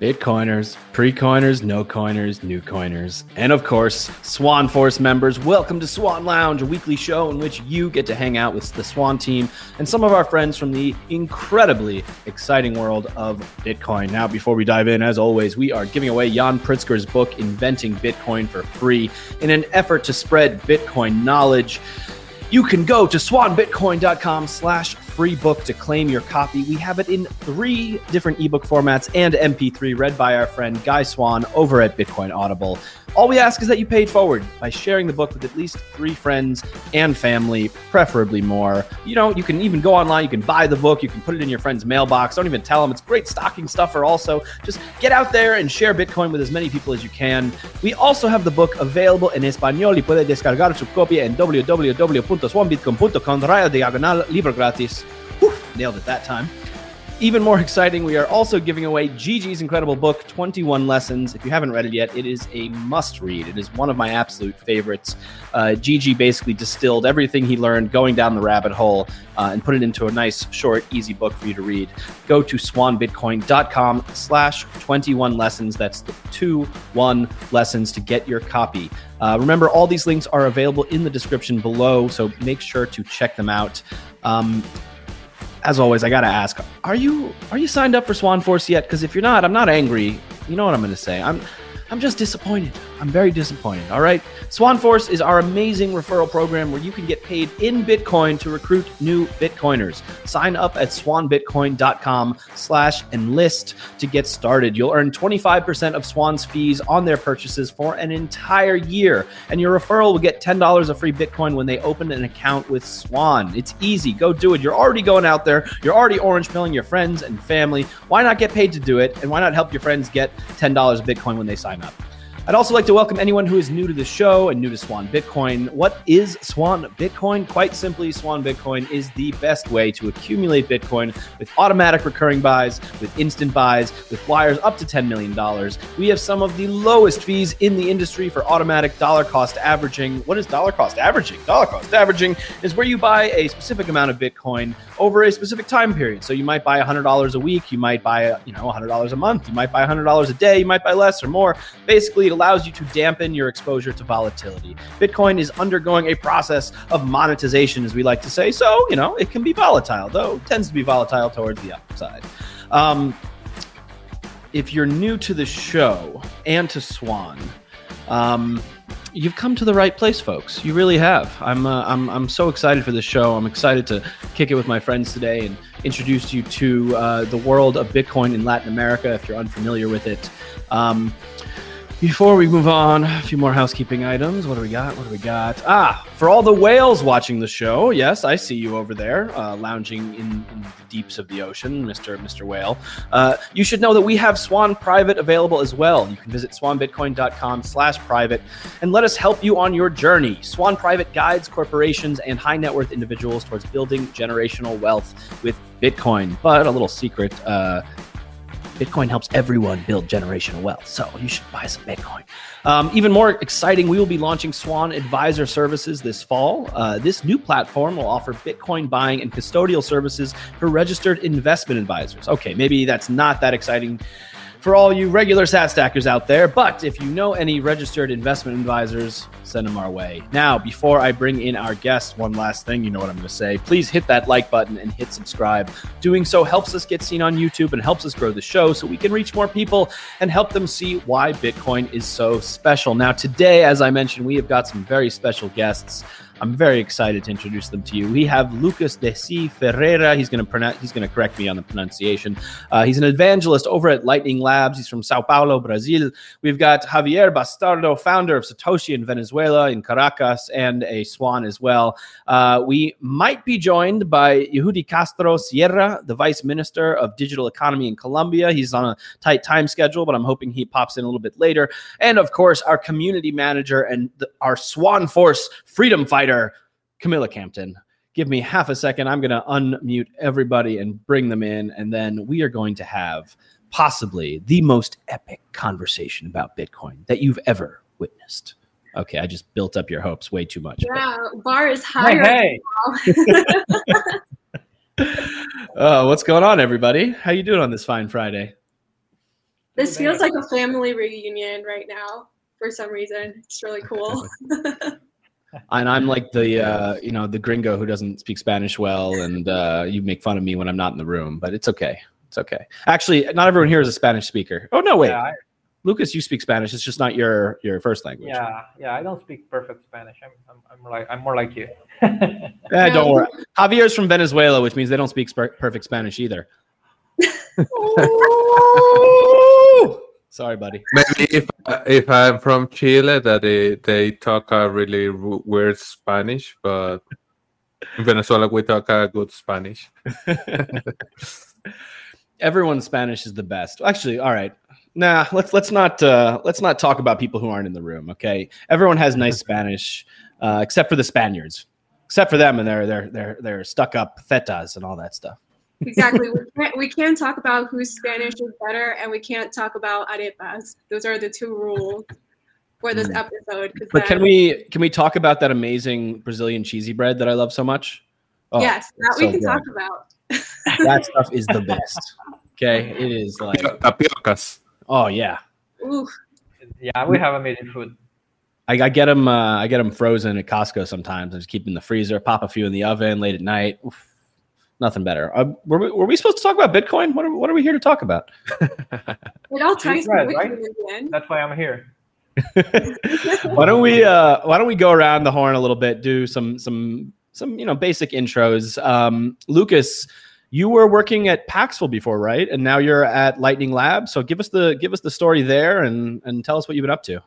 Bitcoiners, pre-coiners, no coiners, new coiners, and of course, Swan Force members. Welcome to Swan Lounge, a weekly show in which you get to hang out with the Swan team and some of our friends from the incredibly exciting world of Bitcoin. Now, before we dive in, as always, we are giving away Yan Pritzker's book, Inventing Bitcoin, for free in an effort to spread Bitcoin knowledge. You can go to swanbitcoin.com slash free book to claim your copy. We have it in three different ebook formats and MP3 read by our friend Guy Swan over at Bitcoin Audible. All we ask is that you pay it forward by sharing the book with at least three friends and family, preferably more. You know, you can even go online, you can buy the book, you can put it in your friend's mailbox. Don't even tell them. It's great stocking stuffer, also. Just get out there and share Bitcoin with as many people as you can. We also have the book available in español y puede descargar su copia en www.swanbitcoin.com, raya diagonal, libro gratis. Nailed it that time. Even more exciting, we are also giving away Gigi's incredible book, 21 Lessons. If you haven't read it yet, it is a must read. It is one of my absolute favorites. Uh, Gigi basically distilled everything he learned going down the rabbit hole uh, and put it into a nice, short, easy book for you to read. Go to swanbitcoin.com slash 21 lessons. That's the two one lessons to get your copy. Uh, remember, all these links are available in the description below, so make sure to check them out. Um, as always, I gotta ask: Are you are you signed up for Swan Force yet? Because if you're not, I'm not angry. You know what I'm gonna say. I'm I'm just disappointed. I'm very disappointed. All right. Swan Force is our amazing referral program where you can get paid in Bitcoin to recruit new Bitcoiners. Sign up at swanbitcoin.com slash enlist to get started. You'll earn 25% of Swan's fees on their purchases for an entire year. And your referral will get $10 of free Bitcoin when they open an account with Swan. It's easy. Go do it. You're already going out there. You're already orange pilling your friends and family. Why not get paid to do it? And why not help your friends get $10 of Bitcoin when they sign up? I'd also like to welcome anyone who is new to the show and new to Swan Bitcoin. What is Swan Bitcoin? Quite simply, Swan Bitcoin is the best way to accumulate Bitcoin with automatic recurring buys, with instant buys, with wires up to $10 million. We have some of the lowest fees in the industry for automatic dollar cost averaging. What is dollar cost averaging? Dollar cost averaging is where you buy a specific amount of Bitcoin over a specific time period. So you might buy $100 a week, you might buy, you know, $100 a month, you might buy $100 a day, you might buy less or more. Basically, it allows you to dampen your exposure to volatility. Bitcoin is undergoing a process of monetization, as we like to say. So, you know, it can be volatile, though it tends to be volatile towards the upside. Um, if you're new to the show and to Swan, um, you've come to the right place, folks. You really have. I'm, uh, I'm, I'm so excited for this show. I'm excited to kick it with my friends today and introduce you to uh, the world of Bitcoin in Latin America if you're unfamiliar with it. Um, before we move on, a few more housekeeping items. What do we got? What do we got? Ah, for all the whales watching the show, yes, I see you over there, uh, lounging in, in, the deeps of the ocean, Mister Mister Whale. Uh, you should know that we have Swan Private available as well. You can visit swanbitcoin.com/private and let us help you on your journey. Swan Private guides corporations and high net worth individuals towards building generational wealth with Bitcoin. But a little secret. Uh, Bitcoin helps everyone build generational wealth. So you should buy some Bitcoin. Um, even more exciting, we will be launching Swan Advisor Services this fall. Uh, this new platform will offer Bitcoin buying and custodial services for registered investment advisors. Okay, maybe that's not that exciting for all you regular sat stackers out there. But if you know any registered investment advisors, send them our way. Now, before I bring in our guest, one last thing, you know what I'm going to say. Please hit that like button and hit subscribe. Doing so helps us get seen on YouTube and helps us grow the show so we can reach more people and help them see why Bitcoin is so special. Now, today, as I mentioned, we have got some very special guests. I'm very excited to introduce them to you. We have Lucas Desi Ferreira. He's going to. He's going to correct me on the pronunciation. Uh, he's an evangelist over at Lightning Labs. He's from Sao Paulo, Brazil. We've got Javier Bastardo, founder of Satoshi in Venezuela, in Caracas, and a Swan as well. Uh, we might be joined by Jehudi Castro Sierra, the Vice Minister of Digital Economy in Colombia. He's on a tight time schedule, but I'm hoping he pops in a little bit later. And of course, our community manager and the, our Swan Force freedom fighter writer, Camilla Campton. Give me half a second. I'm going to unmute everybody and bring them in. And then we are going to have possibly the most epic conversation about Bitcoin that you've ever witnessed. Okay, I just built up your hopes way too much. Yeah, but... bar is higher. Hey, hey. uh, what's going on, everybody? How you doing on this fine Friday? This feels like a family reunion right now for some reason. It's really cool. and I'm like the uh, you know the gringo who doesn't speak Spanish well, and uh, you make fun of me when I'm not in the room, but it's okay. It's okay. Actually, not everyone here is a Spanish speaker. Oh no, wait. Yeah, I, Lucas, you speak Spanish. It's just not your your first language. Yeah, yeah. I don't speak perfect Spanish. I'm I'm, I'm like I'm more like you. yeah, don't worry. Javier's from Venezuela, which means they don't speak perfect Spanish either. Sorry, buddy. Maybe if if I'm from Chile, that they they talk a really weird Spanish, but in Venezuela we talk a good Spanish. Everyone's Spanish is the best. Actually, all right. Nah, let's let's not uh, let's not talk about people who aren't in the room. Okay, everyone has nice Spanish, uh, except for the Spaniards. Except for them, and they're they're they're they're stuck up thetas and all that stuff. Exactly. We can't, we can't talk about whose Spanish is better, and we can't talk about arepas. Those are the two rules for this hmm. episode. But then, can we can we talk about that amazing Brazilian cheesy bread that I love so much? Oh, yes, that so we can good. talk about. that stuff is the best. Okay, it is like tapiocas. Oh yeah. Ooh. Yeah, we have amazing food. I, I get them. Uh, I get them frozen at Costco sometimes. I just keep them in the freezer. Pop a few in the oven late at night. Oof, nothing better. Uh, were, we, were we supposed to talk about Bitcoin? What are, what are we here to talk about? it all ties right, right? That's why I'm here. why don't we uh, Why don't we go around the horn a little bit? Do some some some you know basic intros. Um, Lucas you were working at Paxful before, right? And now you're at Lightning Lab. So give us the give us the story there and and tell us what you've been up to.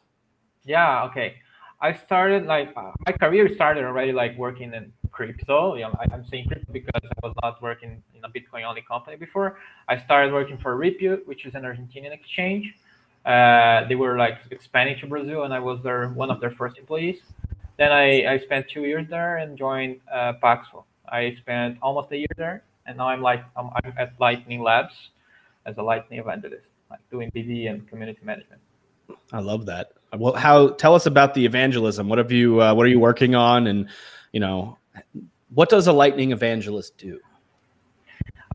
Yeah. Okay. I started like uh, my career started already like working in crypto. You know, I, am saying crypto because I was not working in a Bitcoin only company before. I started working for Ripio, which is an Argentinian exchange. Uh, they were like expanding to Brazil, and I was their one of their first employees. Then I, I spent two years there and joined uh, Paxful. I spent almost a year there, and now I'm like I'm, I'm at Lightning Labs as a Lightning evangelist, like doing BD and community management. I love that. Well, how tell us about the evangelism? What have you? Uh, what are you working on? And you know, what does a Lightning evangelist do?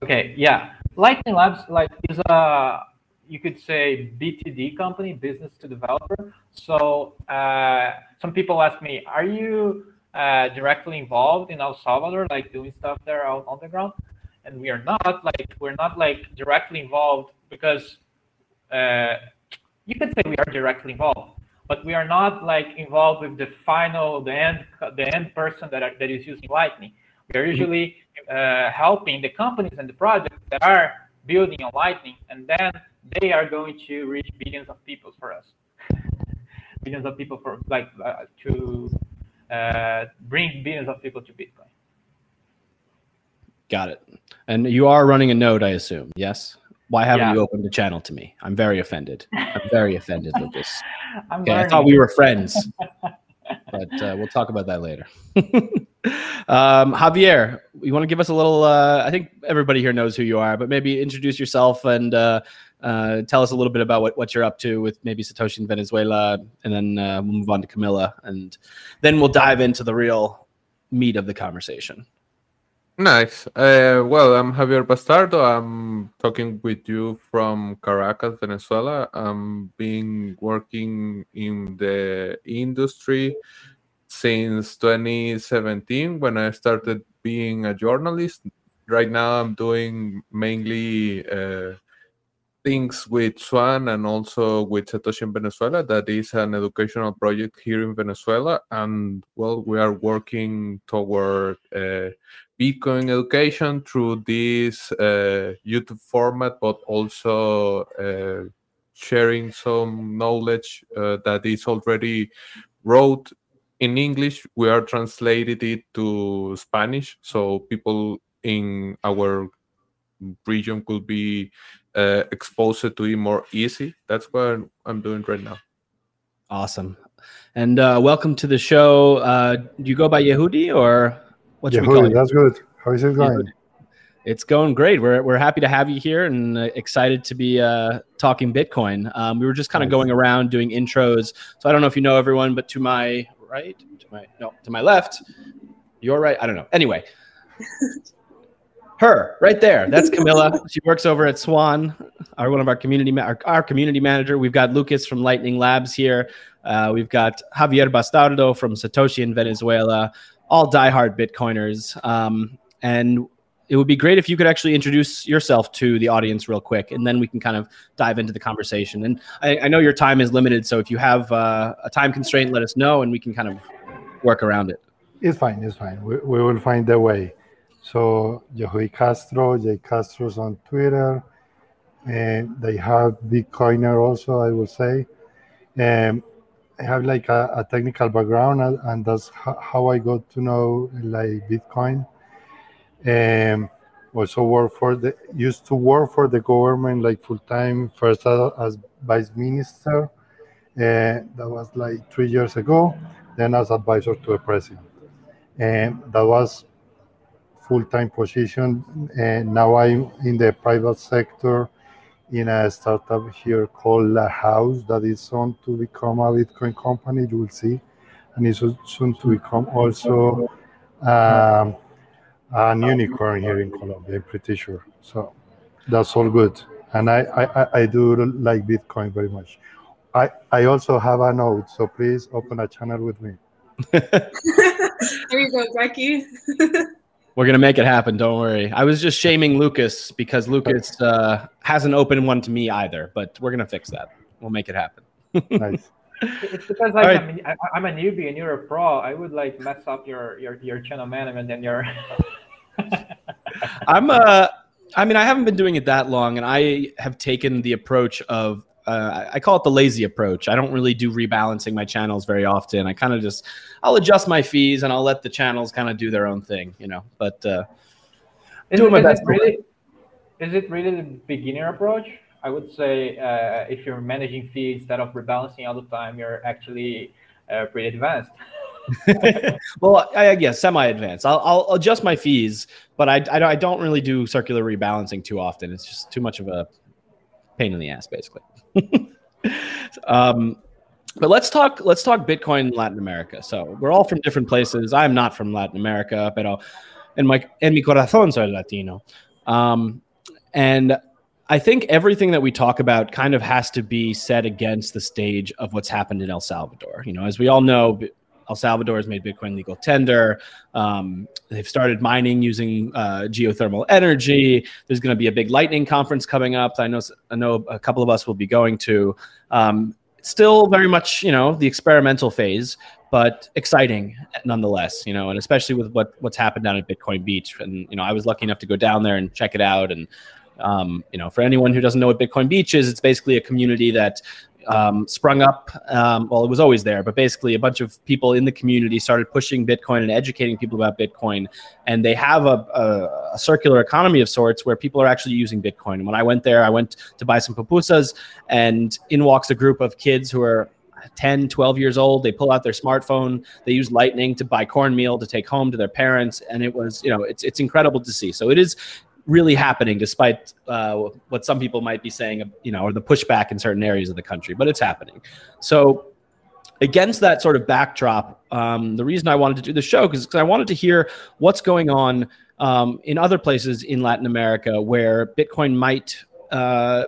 Okay, yeah, Lightning Labs like is a you could say BTD company, business to developer. So uh, some people ask me, are you uh, directly involved in El Salvador, like doing stuff there out on the ground? and we are not like we're not like directly involved because uh, you could say we are directly involved but we are not like involved with the final the end the end person that, are, that is using lightning we are usually uh, helping the companies and the projects that are building on lightning and then they are going to reach billions of people for us billions of people for like uh, to uh, bring billions of people to bitcoin Got it. And you are running a node, I assume. Yes. Why haven't yeah. you opened the channel to me? I'm very offended. I'm very offended, Lucas. okay, I thought we were friends, but uh, we'll talk about that later. um, Javier, you want to give us a little? Uh, I think everybody here knows who you are, but maybe introduce yourself and uh, uh tell us a little bit about what, what you're up to with maybe Satoshi in Venezuela, and then uh, we'll move on to Camilla, and then we'll dive into the real meat of the conversation. Nice. Uh, well, I'm Javier Bastardo. I'm talking with you from Caracas, Venezuela. I'm been working in the industry since 2017 when I started being a journalist. Right now, I'm doing mainly uh, things with Swan and also with Satoshi in Venezuela. That is an educational project here in Venezuela. And well, we are working toward uh, Bitcoin education through this uh, YouTube format, but also uh, sharing some knowledge uh, that is already wrote in English. We are translated it to Spanish, so people in our region could be uh, exposed to it more easy. That's what I'm doing right now. Awesome, and uh, welcome to the show. Uh, do you go by Jehudi or? What should yeah, we call That's good. How is it going? Yeah, it's going great. We're, we're happy to have you here and uh, excited to be uh, talking Bitcoin. Um, we were just kind of nice. going around doing intros. So I don't know if you know everyone, but to my right, to my no, to my left, your right. I don't know. Anyway, Her right there. That's Camilla. she works over at Swan, our one of our community ma- our, our community manager. We've got Lucas from Lightning Labs here. Uh, we've got Javier Bastardo from Satoshi in Venezuela. All diehard Bitcoiners. Um, and it would be great if you could actually introduce yourself to the audience real quick, and then we can kind of dive into the conversation. And I, I know your time is limited, so if you have uh, a time constraint, let us know, and we can kind of work around it. It's fine. It's fine. We, we will find a way. So Jehudi Castro, J Castro's on Twitter, and they have Bitcoiner also. I would say, and I have like a, a technical background, uh, and that's how I got to know like Bitcoin. And also work for the used to work for the government like full time first as vice minister, and that was like three years ago. Then as advisor to the president, and that was full-time position and now i'm in the private sector in a startup here called La Haus that is soon to become a bitcoin company you will see. And it's soon to become also um, an unicorn here in colombia i'm pretty sure. So that's all good. And I, I i do like bitcoin very much. I i also have a note so please open a channel with me. There you go becky We're gonna make it happen. Don't worry. I was just shaming Lucas because Lucas uh, hasn't opened one to me either, but we're gonna fix that. We'll make it happen. nice. It's because like right. I'm, a, I'm a newbie and you're a pro. I would like mess up your your your channel management and your. I'm uh, I mean, I haven't been doing it that long, and I have taken the approach of uh, I call it the lazy approach. I don't really do rebalancing my channels very often. I kind of just I'll adjust my fees and I'll let the channels kind of do their own thing, you know. But uh, is, doing it, my best. It really, is it really the beginner approach? I would say uh, if you're managing fees instead of rebalancing all the time, you're actually uh, pretty advanced. well, I, I guess semi-advanced. I'll, I'll, adjust my fees, but I, I, I don't really do circular rebalancing too often. It's just too much of a pain in the ass, basically. um, but let's talk. Let's talk Bitcoin in Latin America. So we're all from different places. I'm not from Latin America, pero and my and mi corazón soy Latino. Um, and I think everything that we talk about kind of has to be set against the stage of what's happened in El Salvador. You know, as we all know, El Salvador has made Bitcoin legal tender. Um, they've started mining using uh, geothermal energy. There's going to be a big lightning conference coming up. I know I know a couple of us will be going to. Um, still very much you know the experimental phase, but exciting nonetheless. You know, and especially with what what's happened down at Bitcoin Beach. And you know, I was lucky enough to go down there and check it out and. Um, you know, for anyone who doesn't know what Bitcoin Beach is, it's basically a community that um, sprung up. Um, well, it was always there, but basically, a bunch of people in the community started pushing Bitcoin and educating people about Bitcoin. And they have a, a, a, circular economy of sorts where people are actually using Bitcoin. And when I went there, I went to buy some pupusas, and in walks a group of kids who are 10, 12 years old. They pull out their smartphone. They use Lightning to buy cornmeal to take home to their parents. And it was, you know, it's, it's incredible to see. So it is really happening, despite uh, what some people might be saying, you know, or the pushback in certain areas of the country. But it's happening. So against that sort of backdrop, um, the reason I wanted to do the show is because I wanted to hear what's going on um, in other places in Latin America where Bitcoin might uh,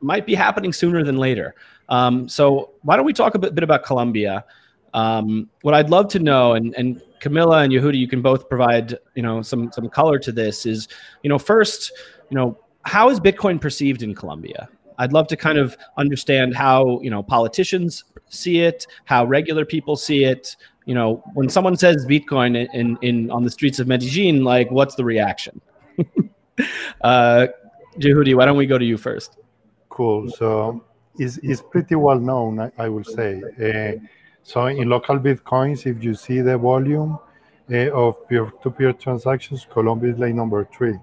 might be happening sooner than later. Um, so why don't we talk a bit, bit about Colombia? Um, what I'd love to know, and, and Camilla and Jehudi, you can both provide you know some some color to this. Is you know first, you know how is Bitcoin perceived in Colombia? I'd love to kind of understand how you know politicians see it, how regular people see it. You know, when someone says Bitcoin in in, on the streets of Medellin, like what's the reaction? uh, why don't we go to you first? Cool. So it's, it's pretty well known, I, I will say. Uh, so in LocalBitcoins, if you see the volume uh, of peer-to-peer transactions, Colombia is like number three.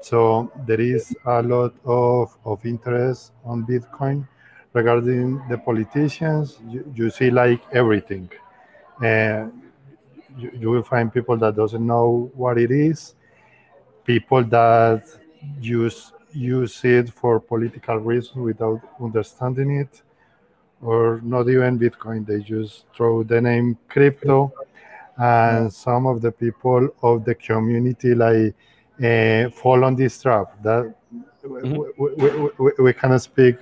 So there is a lot of, of interest on Bitcoin. Regarding the politicians, you, you see like everything. And you, you will find people that doesn't know what it is, people that use use it for political reasons without understanding it or not even Bitcoin. They just throw the name crypto. And some of the people of the community, like uh, fall on this trap. That Mhm. we, we, we, we can speak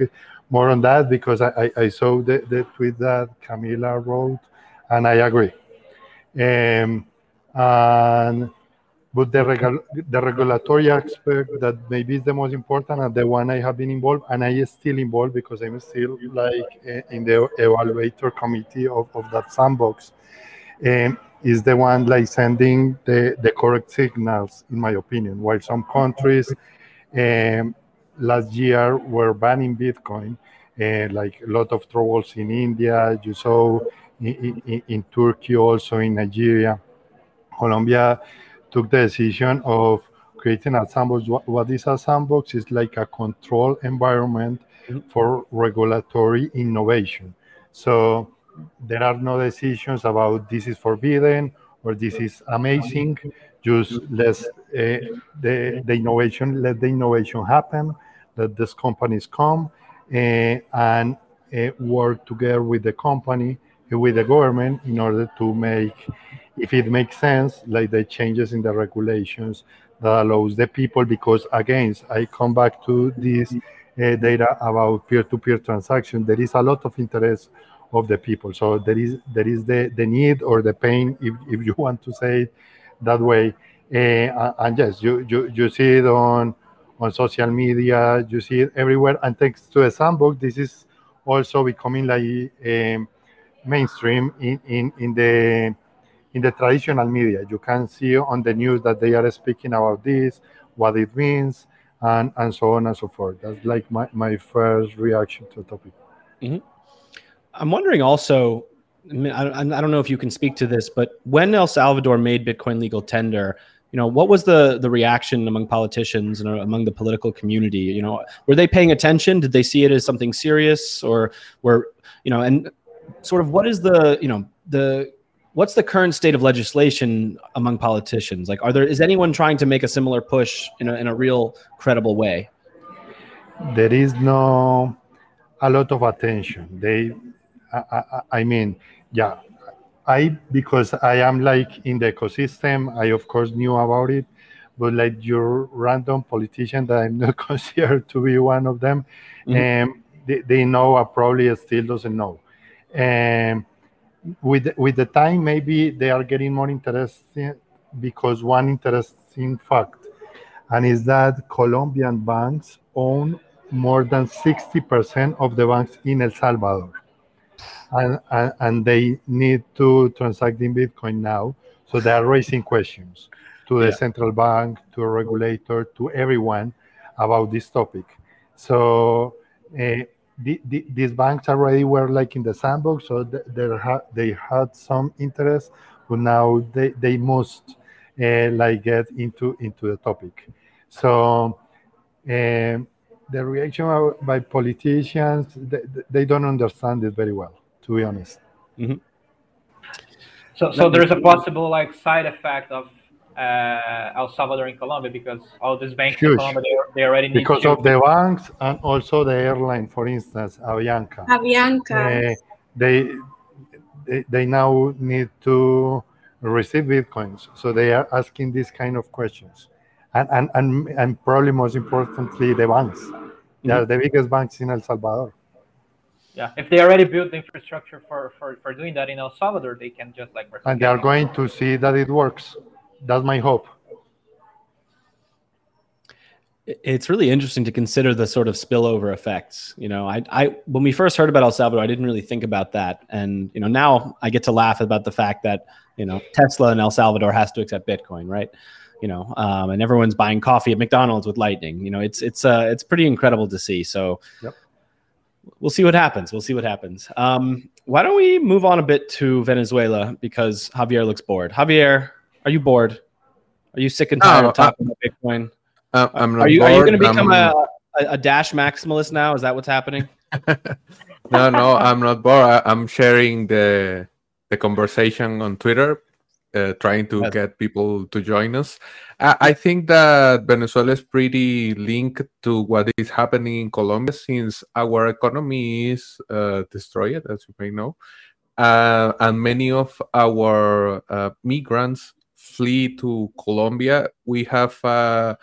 more on that because I, I, I saw the, the tweet that Camila wrote, and I agree. Um, and but the, regu- the regulatory aspect that maybe is the most important and the one I have been involved and I still involved because I'm still like eh, in the evaluator committee of, of that sandbox um, is the one like sending the, the correct signals in my opinion. While some countries um, last year were banning Bitcoin uh, like a lot of troubles in India you saw in, in, in Turkey also in Nigeria. Colombia took the decision of creating a sandbox. What, is a sandbox? Is like a control environment Mhm. for regulatory innovation. So there are no decisions about this is forbidden or this is amazing. Just let's uh, the the innovation, let the innovation happen. Let these companies come uh, and uh, work together with the company, with the government, in order to make if it makes sense, like the changes in the regulations that allows the people, because again, I come back to this uh, data about peer-to-peer transaction. There is a lot of interest of the people. So there is there is the, the need or the pain, if, if you want to say it that way. Uh, and yes, you, you you see it on on social media, you see it everywhere. And thanks to the sandbox, this is also becoming like um, mainstream in, in, in the in the traditional media. You can see on the news that they are speaking about this, what it means, and, and so on and so forth. That's like my, my first reaction to the topic. Mm-hmm. I'm wondering also. I, mean, I, I don't know if you can speak to this, but when El Salvador made Bitcoin legal tender, you know, what was the the reaction among politicians and uh, among the political community? You know, were they paying attention? Did they see it as something serious, or were you know, and sort of what is the you know the what's the current state of legislation among politicians? Like, are there is anyone trying to make a similar push in a in a real credible way? There is no a lot of attention. They, I, I, I mean, yeah, I because I am like in the ecosystem. I of course knew about it, but like your random politician that I'm not considered to be one of them, Mhm. um, they, they know. I probably still doesn't know. Um, with with the time, maybe they are getting more interesting because one interesting fact, and is that Colombian banks own more than 60% of the banks in El Salvador. And, and, and they need to transact in Bitcoin now. So they are raising questions to the Yeah. central bank, to a regulator, to everyone about this topic. So uh, the, the, these banks already were like in the sandbox, so th- ha- they had some interest, but now they, they must uh, like get into into the topic. So um, the reaction by politicians, they, they don't understand it very well, to be honest. So, so there's a possible like side effect of uh, El Salvador and Colombia because all these banks in Colombia they, they already need Because to, of the banks and also the airline, for instance, Avianca. Avianca. Uh, they, they they now need to receive bitcoins, so they are asking these kind of questions, and and and, and probably most importantly, the banks. They are the biggest banks in El Salvador. yeah. If they already built the infrastructure for, for, for doing that in El Salvador, they can just like and they are going to see that it works. That's my hope. it's really interesting to consider the sort of spillover effects. You know, I, I when we first heard about El Salvador, I didn't really think about that, and you know, now I get to laugh about the fact that you know Tesla in El Salvador has to accept Bitcoin, right? You know, um, and everyone's buying coffee at McDonald's with Lightning. You know, it's it's uh, it's pretty incredible to see. So. Yep. We'll see what happens. We'll see what happens. Um, why don't we move on a bit to Venezuela because Javier looks bored. Javier, are you bored? Are you sick and tired No, of talking about Bitcoin? Uh, I'm not Are you are you going to become I'm- a, a dash maximalist now? Is that what's happening? no, no, I'm not bored. I, I'm sharing the the conversation on Twitter, uh, trying to Yes. get people to join us. I, I think that Venezuela is pretty linked to what is happening in Colombia, since our economy is uh, destroyed, as you may know, uh, and many of our uh, migrants flee to Colombia, we have a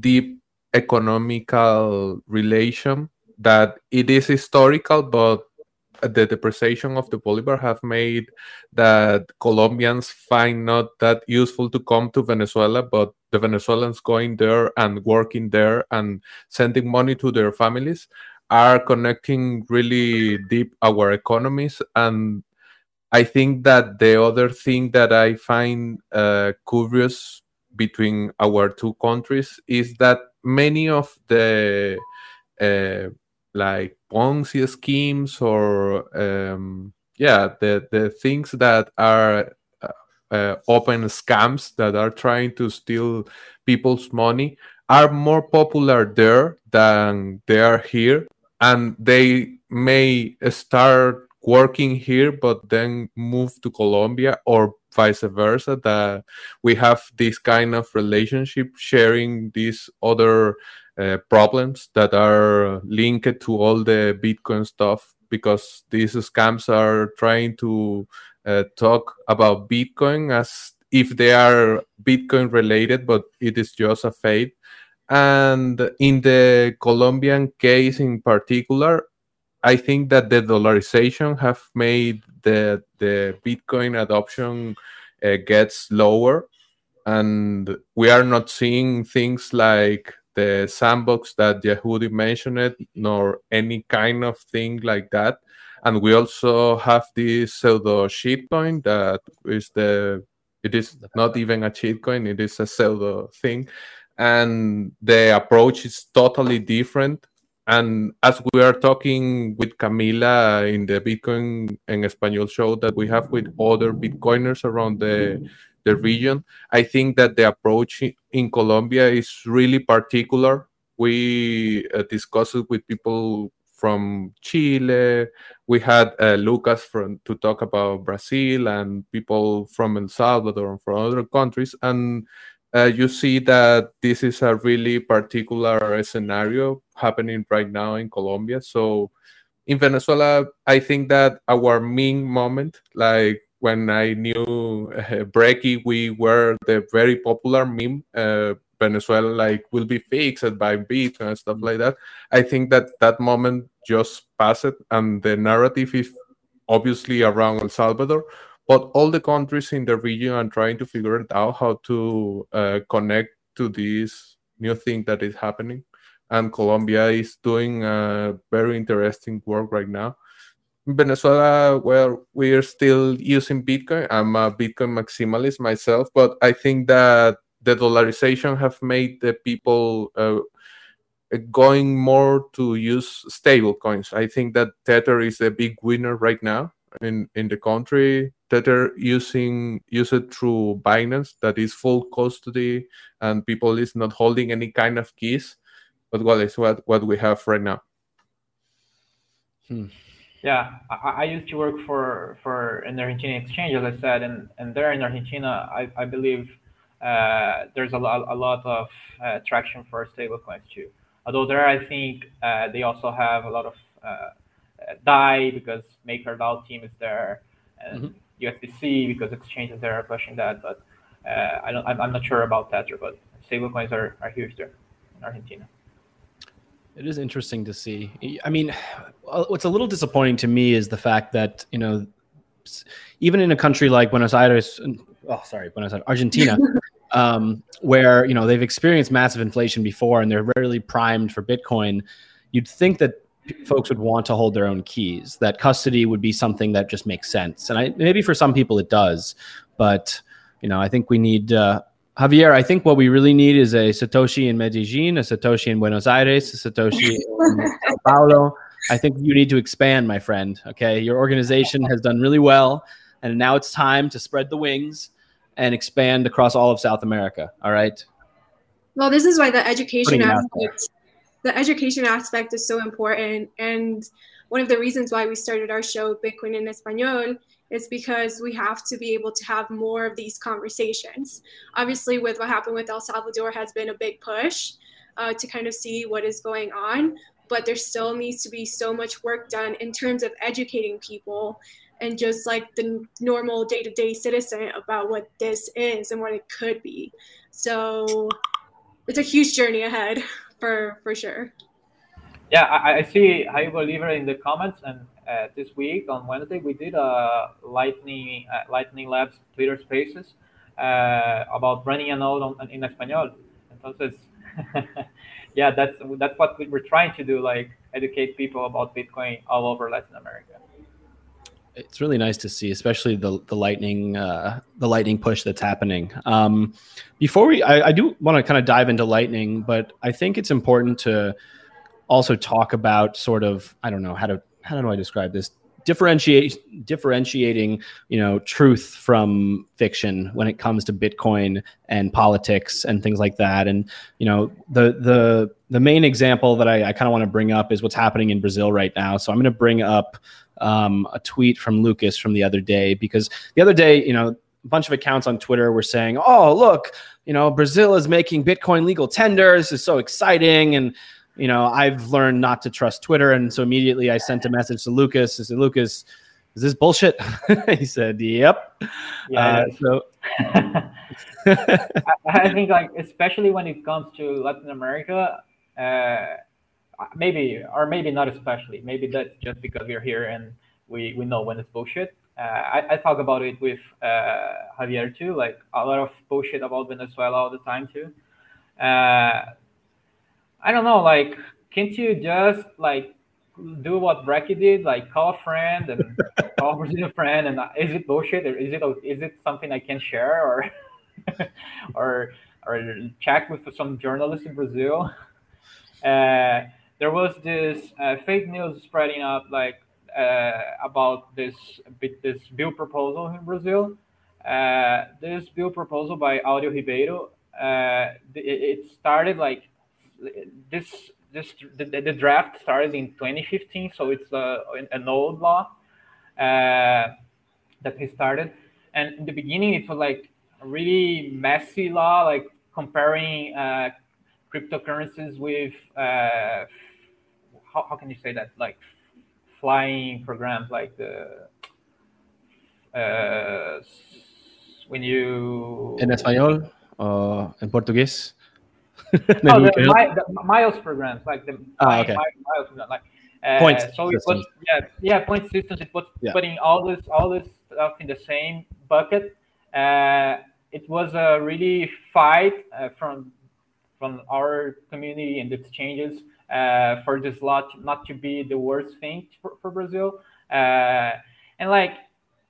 deep economical relation that it is historical, but the depreciation of the bolivar have made that Colombians find not that useful to come to Venezuela, but the Venezuelans going there and working there and sending money to their families are connecting really deep our economies and I think that the other thing that I find uh, curious between our two countries is that many of the uh, like Ponzi schemes or um, yeah the the things that are uh, uh, open scams that are trying to steal people's money are more popular there than they are here. And they may start working here but then move to Colombia or vice versa that we have this kind of relationship sharing these other uh, problems that are linked to all the Bitcoin stuff because these scams are trying to uh, talk about Bitcoin as if they are Bitcoin related, but it is just a fake. And in the Colombian case in particular, I think that the dollarization have made the the Bitcoin adoption uh, gets lower, and we are not seeing things like the sandbox that Jehudi mentioned, nor any kind of thing like that. And we also have this pseudo shitcoin that is the it is not even a shitcoin, it is a pseudo thing. And the approach is totally different. And as we are talking with Camila in the Bitcoin en Español show that we have with other Bitcoiners around the the region. I think that the approach in Colombia is really particular. We uh, discussed it with people from Chile. We had uh, Lucas from to talk about Brazil and people from El Salvador and from other countries. And uh, you see that this is a really particular scenario happening right now in Colombia. So in Venezuela, I think that our main moment, like when I knew uh, we were the very popular meme. Uh, Venezuela like will be fixed by beat and stuff like that. I think that that moment just passed, and the narrative is obviously around El Salvador, but all the countries in the region are trying to figure it out how to uh, connect to this new thing that is happening. And Colombia is doing very interesting work right now. Venezuela, well, we're still using Bitcoin. I'm a Bitcoin maximalist myself, but I think that the dollarization have made the people uh, going more to use stable coins. I think that Tether is a big winner right now in, in the country. Tether using use it through Binance that is full custody and people is not holding any kind of keys. But what is what, what we have right now. Hmm. Yeah, I, I, used to work for for an Argentine exchange, as I said, and and there in Argentina, I, I believe uh, there's a lot a lot of uh, traction for stablecoins too. Although there, I think uh, they also have a lot of uh, DAI because MakerDAO team is there, and mm-hmm. USDC because exchanges there are pushing that. But uh, I don't, I'm, I'm not sure about Tether, but stablecoins are, are huge there in Argentina. It is interesting to see. I mean, what's a little disappointing to me is the fact that you know, even in a country like Buenos Aires, oh sorry, Buenos Aires, Argentina, um, where you know they've experienced massive inflation before and they're rarely primed for Bitcoin, you'd think that folks would want to hold their own keys. That custody would be something that just makes sense, and I, maybe for some people it does, but you know, I think we need. Uh, Javier, I think what we really need is a Satoshi in Medellin, a Satoshi in Buenos Aires, a Satoshi in Sao Paulo. I think you need to expand, my friend. Okay. Your organization has done really well. And now it's time to spread the wings and expand across all of South America. All right. Well, this is why the education aspect, the education aspect is so important. And one of the reasons why we started our show, Bitcoin in Español, is because we have to be able to have more of these conversations. Obviously, with what happened with El Salvador, has been a big push uh, to kind of see what is going on, but there still needs to be so much work done in terms of educating people and just like the normal day-to-day citizen about what this is and what it could be so it's a huge journey ahead for for sure. Yeah i, I see Javi Bolivar in the comments and uh, this week on wednesday we did a lightning uh, lightning labs twitter spaces uh, about running a node on, in español entonces yeah that's that's what we're trying to do like educate people about bitcoin all over latin america it's really nice to see, especially the the lightning uh, the lightning push that's happening. Um, before we, I, I do want to kind of dive into lightning, but I think it's important to also talk about sort of I don't know how to how do I describe this differentiate differentiating you know truth from fiction when it comes to Bitcoin and politics and things like that. And you know the the the main example that I, I kind of want to bring up is what's happening in Brazil right now. So I'm going to bring up um, a tweet from Lucas from the other day because the other day, you know, a bunch of accounts on Twitter were saying, "Oh, look, you know, Brazil is making Bitcoin legal tender. This is so exciting." And you know, I've learned not to trust Twitter, and so immediately I sent a message to Lucas. I said, "Lucas, is this bullshit?" he said, "Yep." Yeah. Uh, so. I think, like, especially when it comes to Latin America, uh, maybe or maybe not especially maybe that's just because we're here and we we know when it's bullshit. Uh, I, I talk about it with uh, Javier too like a lot of bullshit about Venezuela all the time too. Uh, I don't know like can't you just like do what Brekkie did? Like call a friend and call a Brazilian friend and uh, is it bullshit? Or is it is it something I can share or or or check with some journalists in Brazil? Uh, there was this uh, fake news spreading up like uh, about this this bill proposal in Brazil. Uh, this bill proposal by Aureo Ribeiro, uh, it, it, started like this this the, the, draft started in 2015, so it's a, an old law uh, that he started. And in the beginning, it was like a really messy law, like comparing uh, cryptocurrencies with how, how can you say that like flying programs like the uh, when you in español or in Portuguese. no, the, the, miles programs like the ah, okay. miles, like uh, point so it was yeah yeah point systems it was yeah. putting all this all this stuff in the same bucket uh, it was a really fight uh, from from our community and its changes uh, for this law not to be the worst thing for, for Brazil. Uh, and like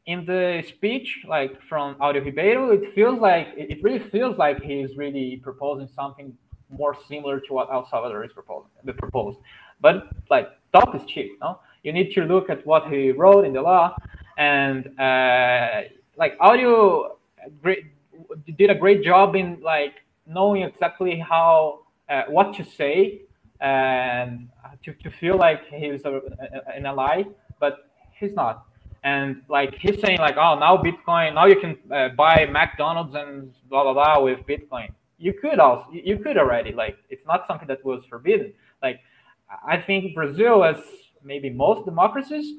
in the speech, like from Aureo Ribeiro, it feels like it really feels like he's really proposing something more similar to what El Salvador is proposing, the proposed. But like talk is cheap, no? You need to look at what he wrote in the law, and uh, like Aureo great, did a great job in like knowing exactly how uh, what to say and to, to feel like he's a, a, an ally, but he's not. And like he's saying like, oh, now Bitcoin, now you can uh, buy McDonald's and blah blah blah with Bitcoin. You could also, you could already. Like it's not something that was forbidden. Like I think Brazil, as maybe most democracies,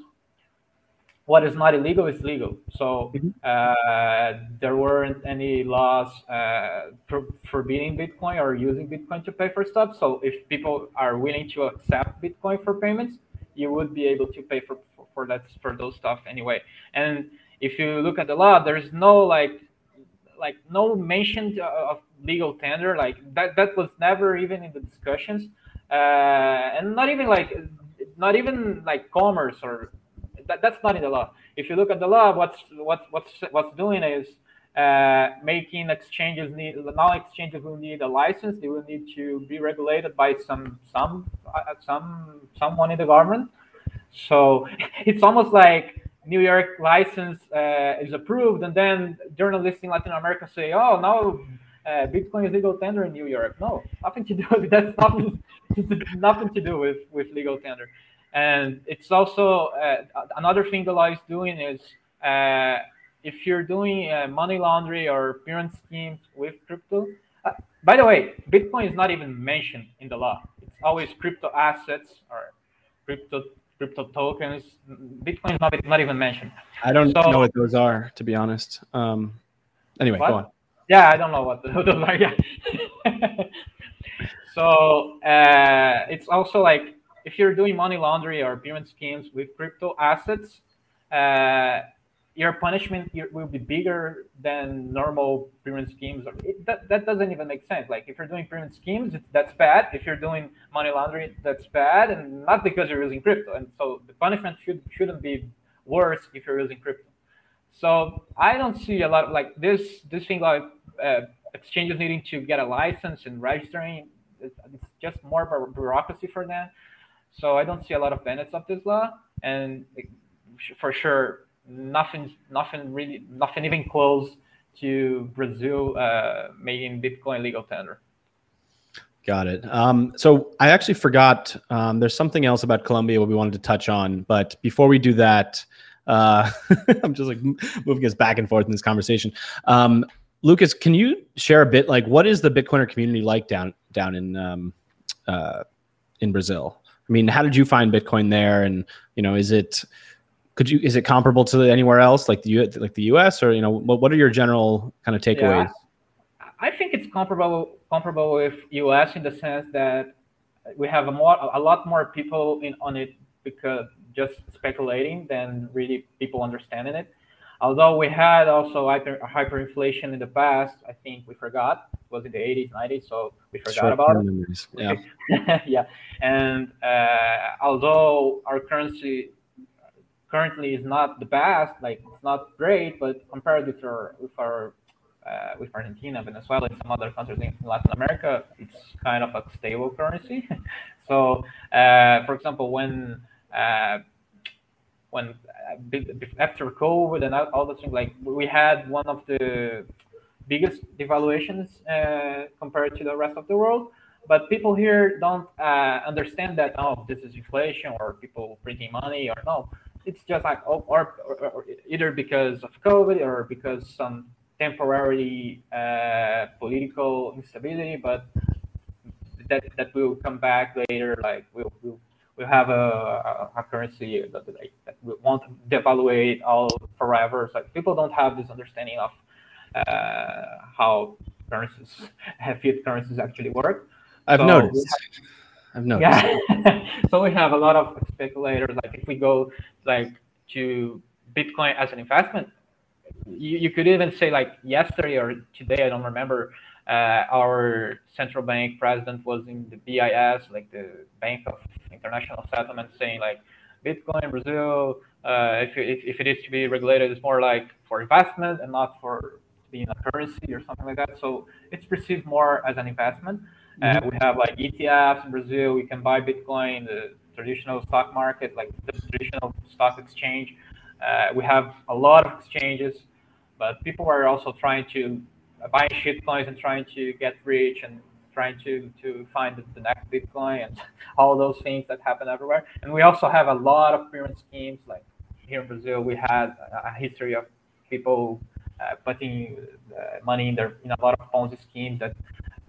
what is not illegal is legal. So mm-hmm. uh, there weren't any laws uh, for, forbidding Bitcoin or using Bitcoin to pay for stuff. So if people are willing to accept Bitcoin for payments, you would be able to pay for for, for that for those stuff anyway. And if you look at the law, there's no like like no mention of legal tender. Like that that was never even in the discussions, uh, and not even like not even like commerce or that, that's not in the law. If you look at the law, what's what's what's what's doing is uh, making exchanges need now exchanges will need a license. They will need to be regulated by some some uh, some someone in the government. So it's almost like New York license uh, is approved, and then journalists in Latin America say, "Oh, now uh, Bitcoin is legal tender in New York." No, nothing to do that's nothing, nothing to do with with legal tender. And it's also uh, another thing the law is doing is uh, if you're doing uh, money laundering or pyramid schemes with crypto. Uh, by the way, Bitcoin is not even mentioned in the law. It's always crypto assets or crypto crypto tokens. Bitcoin is not, not even mentioned. I don't so, know what those are, to be honest. Um, anyway, what? go on. Yeah, I don't know what those are. Yeah. so uh, it's also like if you're doing money laundering or pyramid schemes with crypto assets, uh, your punishment will be bigger than normal pyramid schemes. It, that, that doesn't even make sense. Like if you're doing pyramid schemes, that's bad. If you're doing money laundering, that's bad, and not because you're using crypto. And so the punishment should shouldn't be worse if you're using crypto. So I don't see a lot of like this this thing like uh, exchanges needing to get a license and registering. It's, it's just more of a bureaucracy for them. So I don't see a lot of benefits of this law, and for sure nothing, nothing really, nothing even close to Brazil uh, making Bitcoin legal tender. Got it. Um, so I actually forgot. Um, there's something else about Colombia we wanted to touch on, but before we do that, uh, I'm just like moving us back and forth in this conversation. Um, Lucas, can you share a bit like what is the Bitcoiner community like down down in um, uh, in Brazil? I mean, how did you find Bitcoin there? And you know, is it could you is it comparable to anywhere else like the U, like the US or you know what, what are your general kind of takeaways? Yeah, I think it's comparable comparable with US in the sense that we have a more a lot more people in on it because just speculating than really people understanding it. Although we had also hyper, hyperinflation in the past, I think we forgot. Was in the 80s, 90s, so we forgot sure, about it. Yeah. yeah. And uh, although our currency currently is not the best, like it's not great, but compared with our with our uh, with Argentina, Venezuela, and some other countries in Latin America, it's kind of a stable currency. so, uh, for example, when uh, when uh, after COVID and all those things, like we had one of the biggest devaluations uh, compared to the rest of the world. But people here don't uh, understand that oh, this is inflation or people printing money or no it's just like oh, or, or, or, either because of COVID or because some temporary uh, political instability, but that that will come back later. Like we'll we'll, we'll have a, a, currency that, that we won't devaluate all forever. So people don't have this understanding of how currencies, fiat currencies actually work. I've so noticed. I've noticed. Yeah. so we have a lot of speculators. Like if we go like to Bitcoin as an investment, you, you could even say like yesterday or today, I don't remember. Uh, our central bank president was in the BIS, like the Bank of International Settlement, saying like Bitcoin Brazil, uh, if, if, if it is to be regulated, it's more like for investment and not for being a currency or something like that. So it's perceived more as an investment. Uh, we have like ETFs in Brazil. We can buy Bitcoin, the traditional stock market, like the traditional stock exchange. Uh, we have a lot of exchanges, but people are also trying to uh, buy shitcoins and trying to get rich and trying to to find the, next Bitcoin and all those things that happen everywhere. And we also have a lot of pyramid schemes. Like here in Brazil, we had a history of people uh, putting uh, money in their in a lot of Ponzi schemes that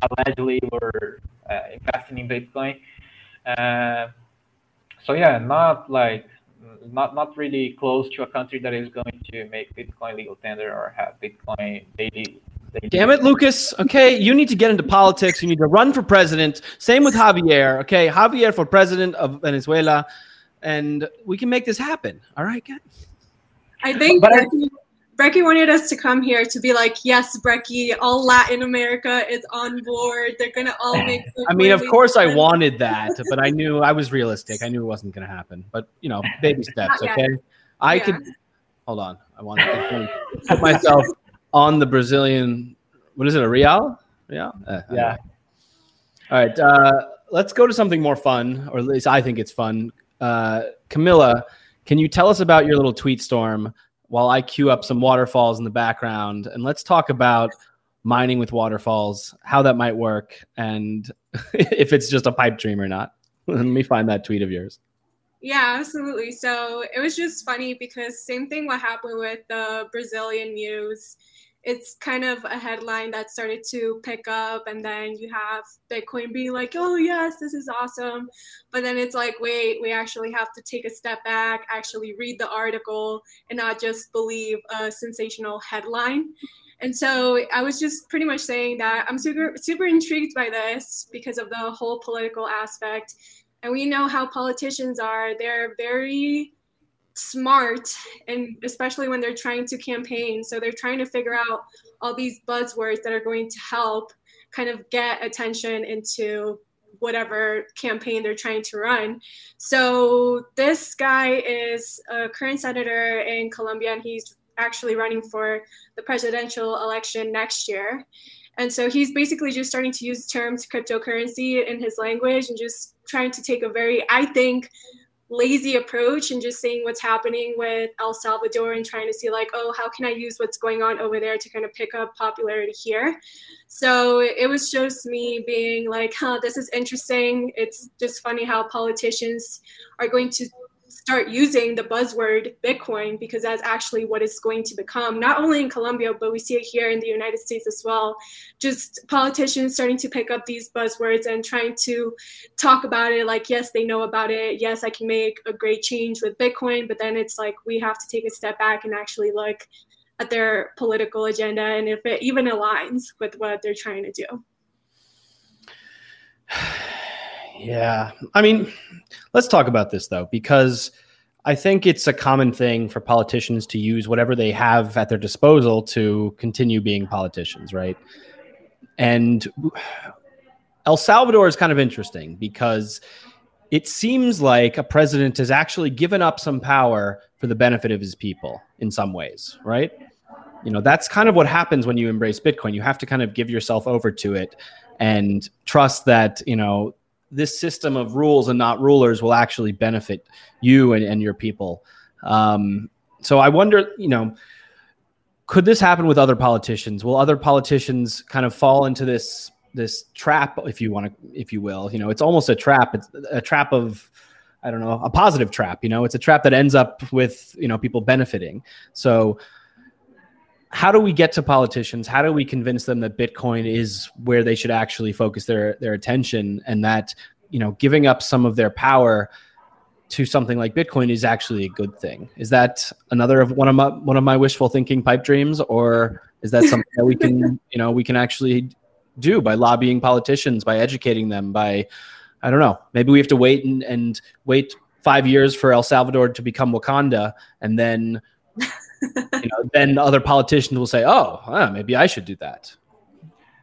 allegedly were uh, investing in Bitcoin. Uh, so yeah, not like not not really close to a country that is going to make Bitcoin legal tender or have Bitcoin daily. daily Damn it, Lucas. Okay, you need to get into politics. You need to run for president. Same with Javier. Okay, Javier for president of Venezuela, and we can make this happen. All right, guys. I think. But I, Brekkie wanted us to come here to be like, yes, Brekkie, all Latin America is on board. They're gonna all make. I mean, of course, I wanted that, but I knew I was realistic. I knew it wasn't gonna happen. But you know, baby steps. Okay, I yeah. could. Hold on, I want to put myself on the Brazilian. What is it? A real? Yeah. Uh, yeah. All right. Uh, let's go to something more fun, or at least I think it's fun. Uh, Camilla, can you tell us about your little tweet storm? While I queue up some waterfalls in the background. And let's talk about mining with waterfalls, how that might work, and if it's just a pipe dream or not. Let me find that tweet of yours. Yeah, absolutely. So it was just funny because same thing what happened with the Brazilian news it's kind of a headline that started to pick up and then you have bitcoin being like oh yes this is awesome. But then it's like wait we actually have to take a step back actually read the article and not just believe a sensational headline. And so i was just pretty much saying that i'm super super intrigued by this because of the whole political aspect. And we know how politicians are. They're very smart and especially when they're trying to campaign. So they're trying to figure out all these buzzwords that are going to help kind of get attention into whatever campaign they're trying to run. So this guy is a current senator in colombia and he's actually running for the presidential election next year. And so he's basically just starting to use terms cryptocurrency in his language and just trying to take a very i think lazy approach and just seeing what's happening with El Salvador and trying to see like, oh, how can I use what's going on over there to kind of pick up popularity here? So it was just me being like, huh, this is interesting. It's just funny how politicians are going to start using the buzzword Bitcoin because that's actually what it's going to become, not only in Colombia, but we see it here in the United States as well. Just politicians starting to pick up these buzzwords and trying to talk about it like, yes, they know about it. Yes, I can make a great change with Bitcoin. But then it's like we have to take a step back and actually look at their political agenda and if it even aligns with what they're trying to do. Yeah. I mean, let's talk about this though, because I think it's a common thing for politicians to use whatever they have at their disposal to continue being politicians, right? And El Salvador is kind of interesting because it seems like a president has actually given up some power for the benefit of his people in some ways, right? You know, that's kind of what happens when you embrace Bitcoin. You have to kind of give yourself over to it and trust that, you know, this system of rules and not rulers will actually benefit you and, and your people. Um, so I wonder, you know, could this happen with other politicians? Will other politicians kind of fall into this this trap, if you want to, if you will? You know, it's almost a trap. It's a trap of, I don't know, a positive trap. You know, it's a trap that ends up with you know people benefiting. So how do we get to politicians? How do we convince them that Bitcoin is where they should actually focus their their attention, and that you know giving up some of their power to something like Bitcoin is actually a good thing? Is that another of one of my one of my wishful thinking pipe dreams, or is that something that we can you know we can actually do by lobbying politicians, by educating them, by I don't know, maybe we have to wait and, and wait five years for El Salvador to become Wakanda, and then you know, then other politicians will say, "Oh, ah, maybe I should do that."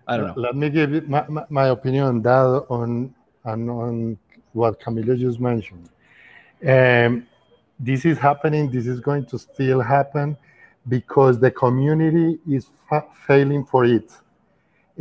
I don't know. Let me give you my, my, my opinion on that on and on what Camilo just mentioned. Um, this is happening. This is going to still happen because the community is fa- failing for it,